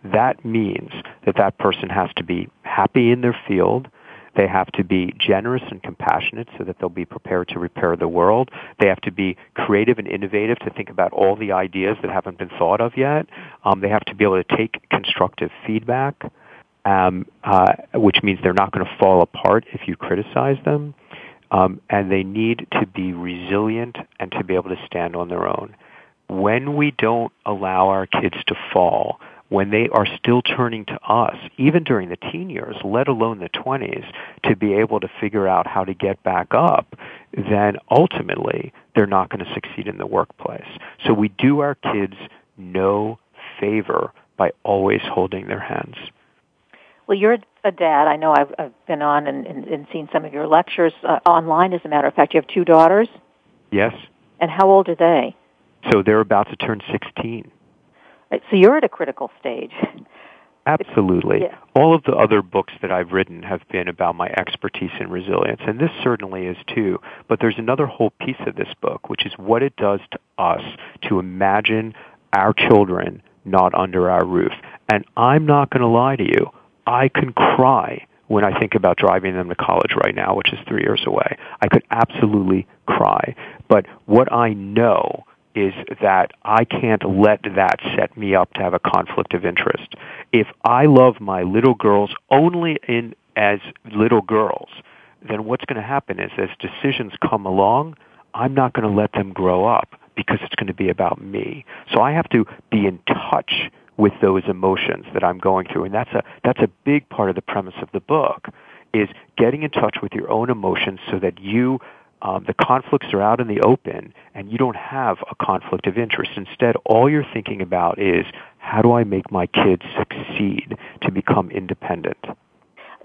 That means that that person has to be happy in their field. They have to be generous and compassionate so that they'll be prepared to repair the world. They have to be creative and innovative to think about all the ideas that haven't been thought of yet. Um, they have to be able to take constructive feedback, um, uh, which means they're not going to fall apart if you criticize them um, and they need to be resilient and to be able to stand on their own. When we don't allow our kids to fall, when they are still turning to us, even during the teen years, let alone the 20s, to be able to figure out how to get back up, then ultimately they're not going to succeed in the workplace. So we do our kids no favor by always holding their hands. Well, you're a dad. I know I've, I've been on and, and, and seen some of your lectures uh, online. As a matter of fact, you have two daughters. Yes. And how old are they? So they're about to turn 16. So you're at a critical stage. Absolutely. Yeah. All of the other books that I've written have been about my expertise in resilience, and this certainly is too. But there's another whole piece of this book, which is what it does to us to imagine our children not under our roof. And I'm not going to lie to you. I can cry when I think about driving them to college right now, which is three years away. I could absolutely cry. But what I know is that I can't let that set me up to have a conflict of interest. If I love my little girls only in as little girls, then what's going to happen is as decisions come along, I'm not going to let them grow up because it's going to be about me. So I have to be in touch with those emotions that I'm going through. And that's a, that's a big part of the premise of the book is getting in touch with your own emotions so that you, um, the conflicts are out in the open and you don't have a conflict of interest. Instead, all you're thinking about is how do I make my kids succeed to become independent?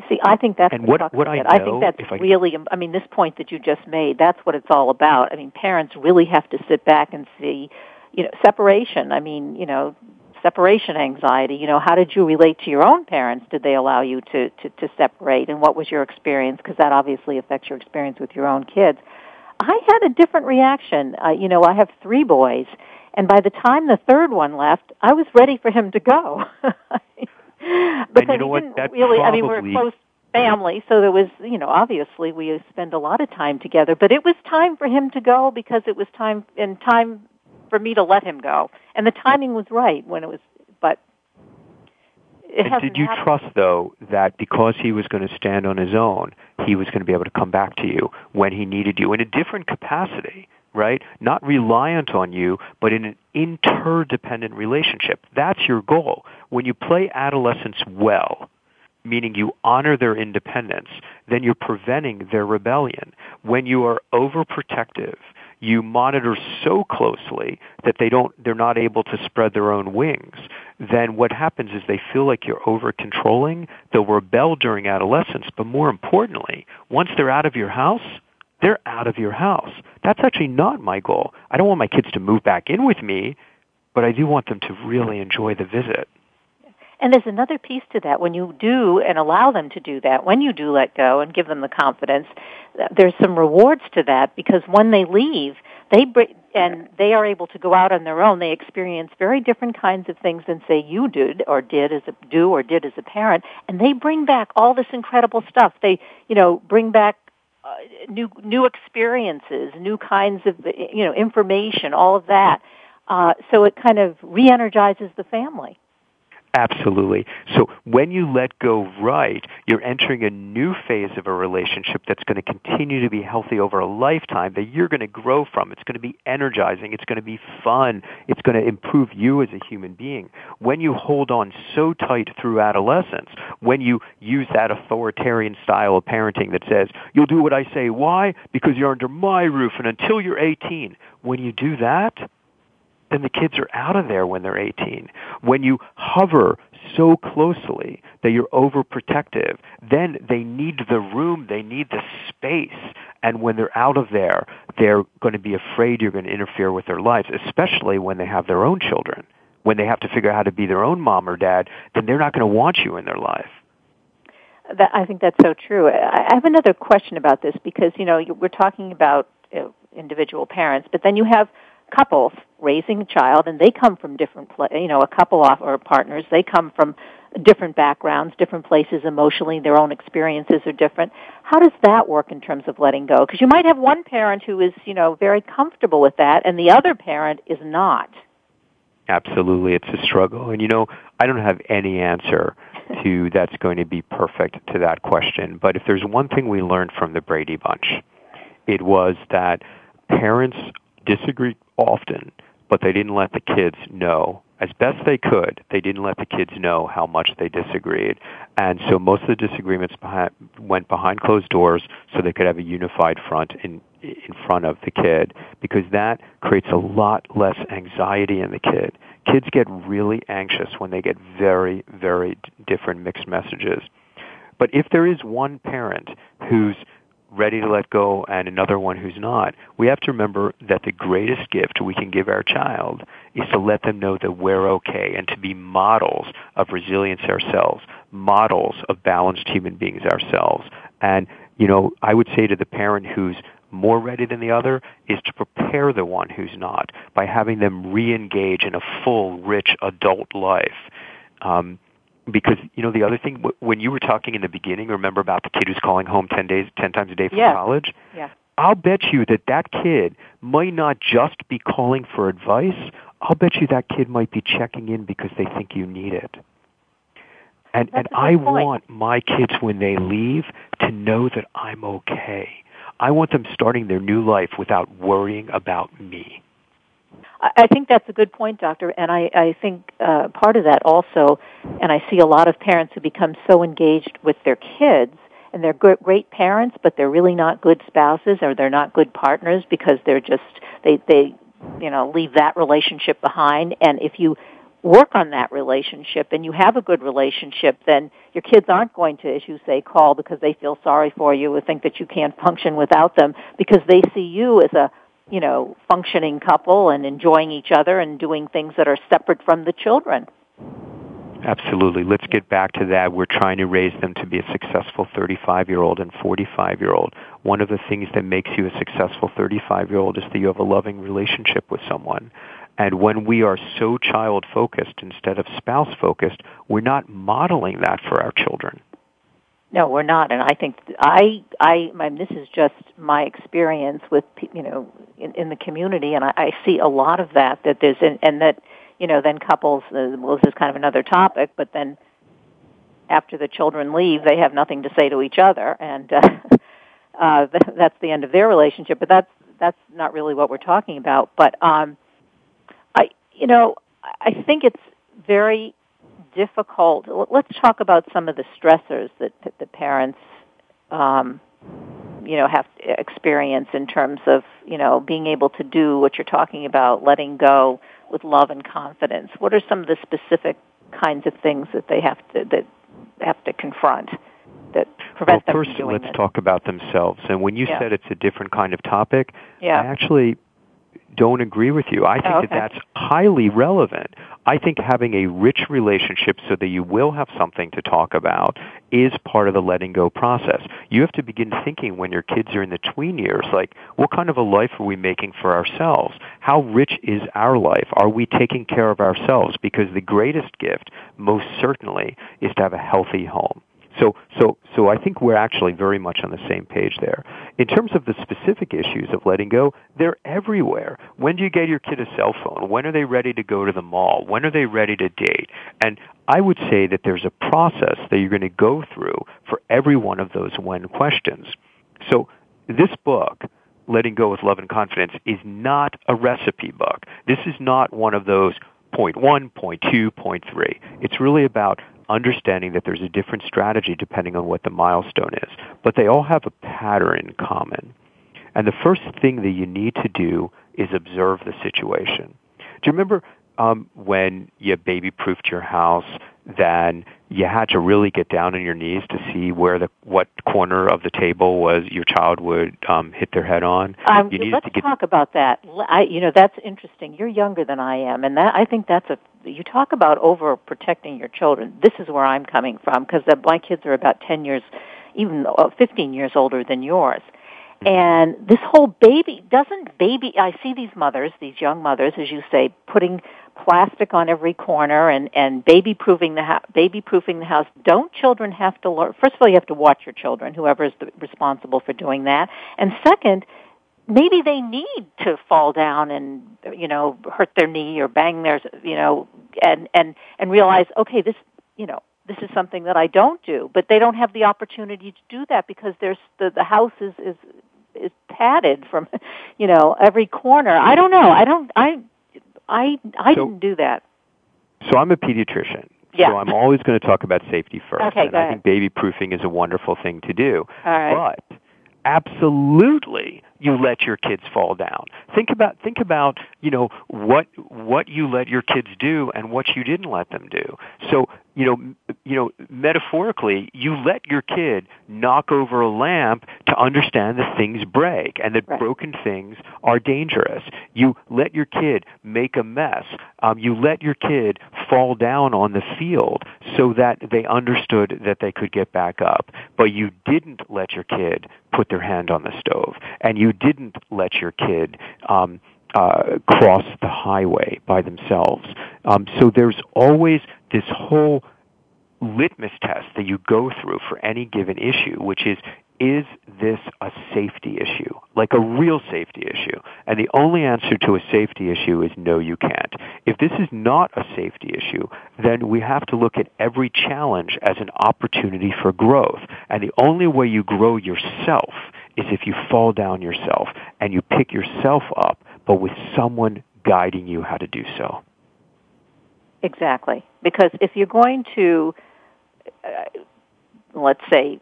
See, I think that's and what, what I, know, I think that's I, really. I mean, this point that you just made. That's what it's all about. I mean, parents really have to sit back and see, you know, separation. I mean, you know, separation anxiety. You know, how did you relate to your own parents? Did they allow you to to, to separate? And what was your experience? Because that obviously affects your experience with your own kids. I had a different reaction. Uh, you know, I have three boys, and by the time the third one left, I was ready for him to go. because you know he didn't That really. Probably... I mean, we're a close family, so there was, you know, obviously we spend a lot of time together. But it was time for him to go because it was time and time for me to let him go, and the timing was right when it was. But and did you happened. trust though that because he was going to stand on his own, he was going to be able to come back to you when he needed you in a different capacity? right? Not reliant on you, but in an interdependent relationship. That's your goal. When you play adolescents well, meaning you honor their independence, then you're preventing their rebellion. When you are overprotective, you monitor so closely that they don't they're not able to spread their own wings then what happens is they feel like you're over controlling they'll rebel during adolescence but more importantly once they're out of your house they're out of your house. That's actually not my goal. I don't want my kids to move back in with me, but I do want them to really enjoy the visit. And there's another piece to that. When you do and allow them to do that, when you do let go and give them the confidence, there's some rewards to that because when they leave, they bring, and they are able to go out on their own. They experience very different kinds of things than say you did or did as a do or did as a parent, and they bring back all this incredible stuff. They, you know, bring back uh, new new experiences, new kinds of you know information, all of that. Uh, so it kind of re-energizes the family. Absolutely. So when you let go right, you're entering a new phase of a relationship that's going to continue to be healthy over a lifetime that you're going to grow from. It's going to be energizing. It's going to be fun. It's going to improve you as a human being. When you hold on so tight through adolescence, when you use that authoritarian style of parenting that says, you'll do what I say. Why? Because you're under my roof and until you're 18. When you do that, then the kids are out of there when they're 18. When you hover so closely that you're overprotective, then they need the room, they need the space. And when they're out of there, they're going to be afraid you're going to interfere with their lives, especially when they have their own children. When they have to figure out how to be their own mom or dad, then they're not going to want you in their life. That, I think that's so true. I have another question about this because, you know, we're talking about uh, individual parents, but then you have couples raising a child and they come from different pla- you know a couple off or partners they come from different backgrounds different places emotionally their own experiences are different. How does that work in terms of letting go? Because you might have one parent who is you know very comfortable with that and the other parent is not. Absolutely. It's a struggle. And you know i don't have any answer to that's going to be perfect to that question. But if there's one thing we learned from the brady bunch it was that parents disagree often, but they didn't let the kids know as best they could. They didn't let the kids know how much they disagreed, and so most of the disagreements behind, went behind closed doors, so they could have a unified front in in front of the kid, because that creates a lot less anxiety in the kid. Kids get really anxious when they get very, very different mixed messages. But if there is one parent who's ready to let go and another one who's not, we have to remember that the greatest gift we can give our child is to let them know that we're okay and to be models of resilience ourselves, models of balanced human beings ourselves. And, you know, I would say to the parent who's more ready than the other is to prepare the one who's not by having them re-engage in a full, rich adult life. Um, because you know the other thing when you were talking in the beginning remember about the kid who's calling home 10 days 10 times a day from yeah. college? Yeah. I'll bet you that that kid might not just be calling for advice. I'll bet you that kid might be checking in because they think you need it. And That's and i point. want my kids when they leave to know that i'm okay. I want them starting their new life without worrying about me I think that's a good point, Doctor. And I, I think uh, part of that also, and I see a lot of parents who become so engaged with their kids, and they're good, great parents, but they're really not good spouses, or they're not good partners because they're just they they you know leave that relationship behind. And if you work on that relationship and you have a good relationship, then your kids aren't going to, as you say, call because they feel sorry for you or think that you can't function without them because they see you as a you know, functioning couple and enjoying each other and doing things that are separate from the children. Absolutely. Let's get back to that. We're trying to raise them to be a successful 35 year old and 45 year old. One of the things that makes you a successful 35 year old is that you have a loving relationship with someone. And when we are so child focused instead of spouse focused, we're not modeling that for our children. No, we're not, and I think I, I, I mean, this is just my experience with, you know, in, in the community, and I, I see a lot of that. That there's, and, and that, you know, then couples. Uh, well, this is kind of another topic, but then after the children leave, they have nothing to say to each other, and uh, uh, that's the end of their relationship. But that's that's not really what we're talking about. But um, I, you know, I think it's very difficult. Let's talk about some of the stressors that the parents, um, you know, have experience in terms of you know being able to do what you're talking about, letting go with love and confidence. What are some of the specific kinds of things that they have to that have to confront that prevent well, them first, from doing let's this? talk about themselves. And when you yeah. said it's a different kind of topic, yeah. I actually don't agree with you. I think oh, okay. that that's highly relevant. I think having a rich relationship so that you will have something to talk about is part of the letting go process. You have to begin thinking when your kids are in the tween years, like, what kind of a life are we making for ourselves? How rich is our life? Are we taking care of ourselves? Because the greatest gift, most certainly, is to have a healthy home. So, so, so I think we're actually very much on the same page there. In terms of the specific issues of letting go, they're everywhere. When do you get your kid a cell phone? When are they ready to go to the mall? When are they ready to date? And I would say that there's a process that you're going to go through for every one of those when questions. So this book, Letting Go with Love and Confidence, is not a recipe book. This is not one of those point one, point two, point three. It's really about understanding that there's a different strategy depending on what the milestone is. But they all have a pattern in common. And the first thing that you need to do is observe the situation. Do you remember um, when you baby proofed your house, then you had to really get down on your knees to see where the what corner of the table was your child would um, hit their head on. Um, you let's to get, talk about that. I, you know, that's interesting. You're younger than I am, and that I think that's a. You talk about overprotecting your children. This is where I'm coming from because my kids are about ten years, even uh, 15 years older than yours. Mm-hmm. And this whole baby doesn't baby. I see these mothers, these young mothers, as you say, putting plastic on every corner and and baby proofing the house. Baby proofing the house. Don't children have to learn? First of all, you have to watch your children, whoever is the, responsible for doing that. And second, maybe they need to fall down and you know hurt their knee or bang their you know and and and realize okay this you know this is something that I don't do, but they don't have the opportunity to do that because there's the the house is is is padded from you know every corner. I don't know. I don't I I I So- didn't do that. so I'm a pediatrician. Yeah. So I'm always going to talk about safety first. Okay, and I ahead. think baby proofing is a wonderful thing to do. All right. But absolutely you let your kids fall down. Think about think about, you know, what what you let your kids do and what you didn't let them do. So, you know, you know, metaphorically, you let your kid knock over a lamp to understand that things break and that right. broken things are dangerous. You let your kid make a mess. Um, you let your kid fall down on the field so that they understood that they could get back up. But you didn't let your kid put their hand on the stove, and you didn't let your kid um, uh, cross the highway by themselves. Um, so there's always this whole litmus test that you go through for any given issue, which is, is this a safety issue? Like a real safety issue? And the only answer to a safety issue is no, you can't. If this is not a safety issue, then we have to look at every challenge as an opportunity for growth. And the only way you grow yourself is if you fall down yourself and you pick yourself up, but with someone guiding you how to do so. Exactly. Because if you're going to uh, let's say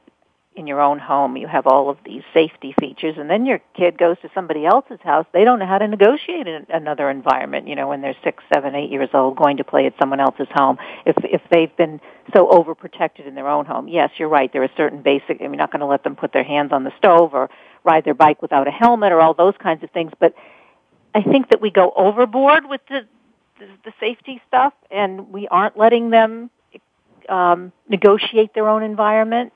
in your own home you have all of these safety features and then your kid goes to somebody else's house they don't know how to negotiate in another environment you know when they're six seven eight years old going to play at someone else's home if if they've been so overprotected in their own home yes you're right there are certain basic you're not going to let them put their hands on the stove or ride their bike without a helmet or all those kinds of things but i think that we go overboard with the the, the safety stuff and we aren't letting them um, negotiate their own environment?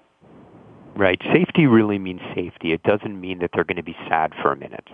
Right. Safety really means safety. It doesn't mean that they're going to be sad for a minute.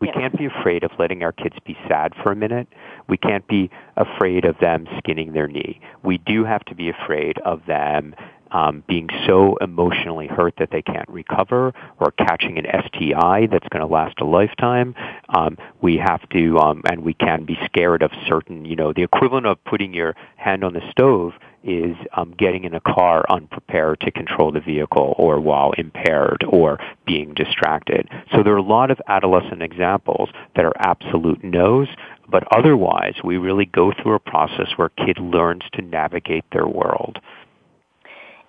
We yes. can't be afraid of letting our kids be sad for a minute. We can't be afraid of them skinning their knee. We do have to be afraid of them um, being so emotionally hurt that they can't recover or catching an STI that's going to last a lifetime. Um, we have to, um, and we can be scared of certain, you know, the equivalent of putting your hand on the stove is um, getting in a car unprepared to control the vehicle or while impaired or being distracted. So there are a lot of adolescent examples that are absolute no's, but otherwise we really go through a process where a kid learns to navigate their world.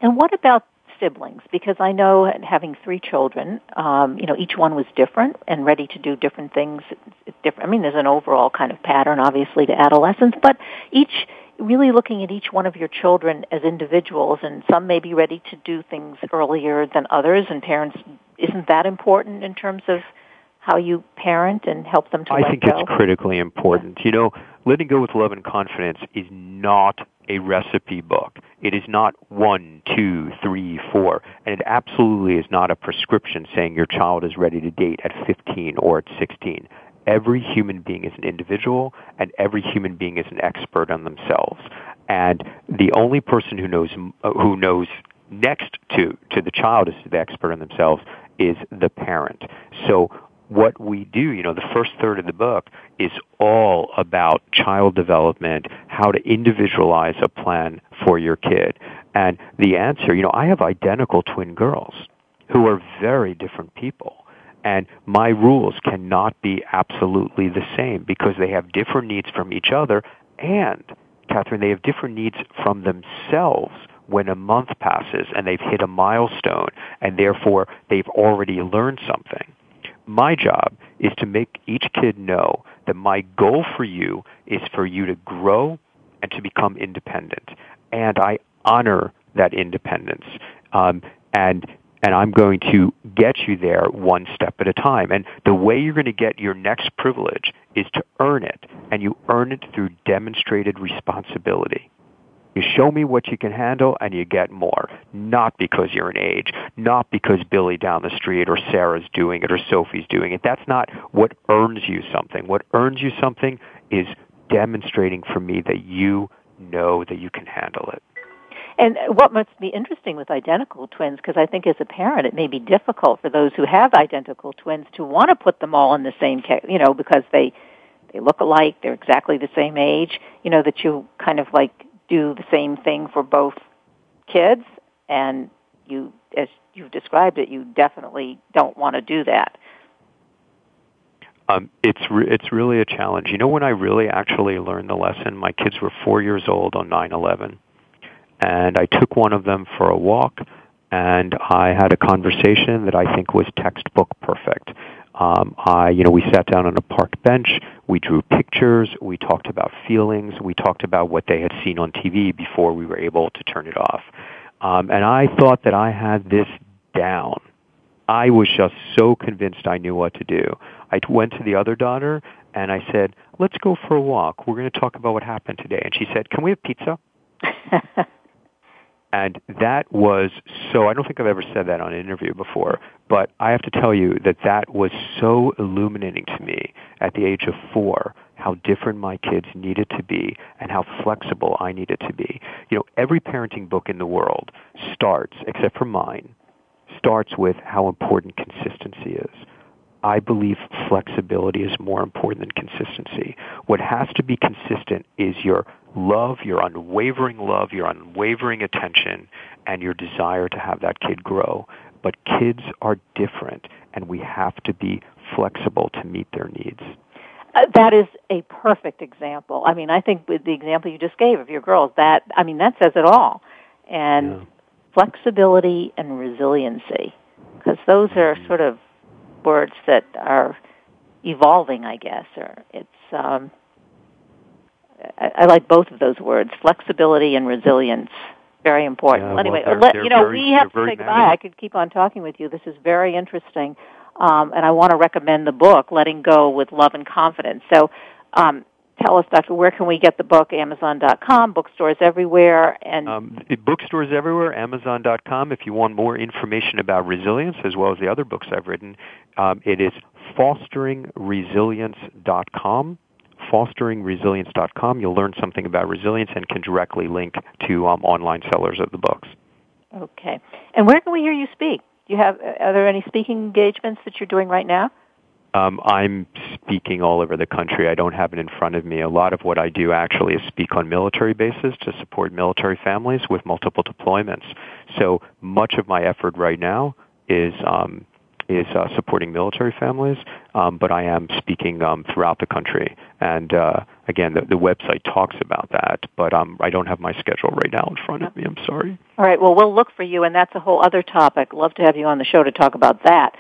And what about siblings? Because I know having three children, um, you know, each one was different and ready to do different things. It's different. I mean, there's an overall kind of pattern, obviously, to adolescence, but each really looking at each one of your children as individuals and some may be ready to do things earlier than others and parents isn't that important in terms of how you parent and help them to I let think go? it's critically important. You know, letting go with love and confidence is not a recipe book. It is not one, two, three, four, and it absolutely is not a prescription saying your child is ready to date at 15 or at 16 every human being is an individual and every human being is an expert on themselves. And the only person who knows who knows next to to the child is the expert on themselves is the parent. So what we do, you know, the first third of the book is all about child development, how to individualize a plan for your kid. And the answer, you know, I have identical twin girls who are very different people and my rules cannot be absolutely the same because they have different needs from each other and, Kathryn, they have different needs from themselves when a month passes and they've hit a milestone and therefore they've already learned something. My job is to make each kid know that my goal for you is for you to grow and to become independent. And I honor that independence. Um, and and I'm going to get you there one step at a time. And the way you're going to get your next privilege is to earn it, and you earn it through demonstrated responsibility. You show me what you can handle and you get more. Not because you're an age, not because Billy down the street or Sarah's doing it or Sophie's doing it. That's not what earns you something. What earns you something is demonstrating for me that you know that you can handle it. And what must be interesting with identical twins, because I think as a parent it may be difficult for those who have identical twins to want to put them all in the same, you know, because they they look alike, they're exactly the same age. You know that you kind of like do the same thing for both kids, and you, as you've described it, you definitely don't want to do that. Um, it's re- it's really a challenge. You know, when I really actually learned the lesson, my kids were four years old on nine eleven and I took one of them for a walk and I had a conversation that I think was textbook perfect. Um, I, you know, we sat down on a park bench. We drew pictures. We talked about feelings. We talked about what they had seen on TV before we were able to turn it off. Um, and I thought that I had this down. I was just so convinced I knew what to do. I went to the other daughter and I said, "Let's go for a walk. We're going to talk about what happened today." And she said, "Can we have pizza?" And that was so, I don't think I've ever said that on an interview before, but I have to tell you that that was so illuminating to me at the age of four, how different my kids needed to be and how flexible I needed to be. You know, every parenting book in the world starts, except for mine, starts with how important consistency is. I believe flexibility is more important than consistency. What has to be consistent is your love, your unwavering love, your unwavering attention, and your desire to have that kid grow. But kids are different, and we have to be flexible to meet their needs. Uh, that is a perfect example. I mean, I think with the example you just gave of your girls, that I mean, that says it all. And yeah. flexibility and resiliency, because those are sort of words that are evolving, I guess, or it's. Um, I, I like both of those words: flexibility and resilience. Very important. Yeah, anyway, well, let, you know, very, we have to say goodbye. I could keep on talking with you. This is very interesting, um, and I want to recommend the book "Letting Go with Love and Confidence." So, um, tell us, Doctor, where can we get the book? Amazon.com, bookstores everywhere, and um, bookstores everywhere. Amazon.com. If you want more information about resilience, as well as the other books I've written, um, it is fosteringresilience.com. Fosteringresilience.com. You'll learn something about resilience and can directly link to um, online sellers of the books. Okay. And where can we hear you speak? Do you have? Are there any speaking engagements that you're doing right now? Um, I'm speaking all over the country. I don't have it in front of me. A lot of what I do actually is speak on military bases to support military families with multiple deployments. So much of my effort right now is um, is uh, supporting military families, um, but I am speaking um, throughout the country. And uh, again, the, the website talks about that, but um, I don't have my schedule right now in front of me. I'm sorry. All right. Well, we'll look for you, and that's a whole other topic. Love to have you on the show to talk about that.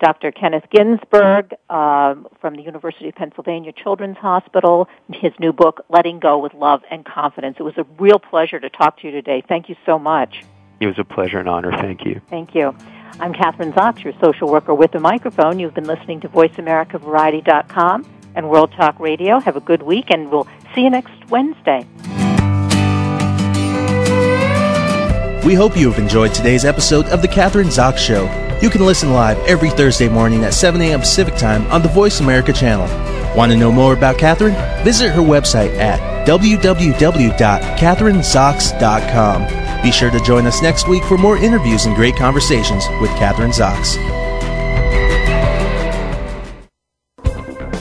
Dr. Kenneth Ginsburg um, from the University of Pennsylvania Children's Hospital, his new book, Letting Go with Love and Confidence. It was a real pleasure to talk to you today. Thank you so much. It was a pleasure and honor. Thank you. Thank you. I'm Kathryn Zox, your social worker with a microphone. You've been listening to VoiceAmericaVariety.com and World Talk Radio. Have a good week, and we'll see you next Wednesday. We hope you have enjoyed today's episode of The Kathryn Zox Show. You can listen live every Thursday morning at 7 a.m. Pacific Time on the Voice America channel. Want to know more about Kathryn? Visit her website at www.kathrynzox.com. Be sure to join us next week for more interviews and great conversations with Kathryn Zox.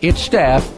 its staff,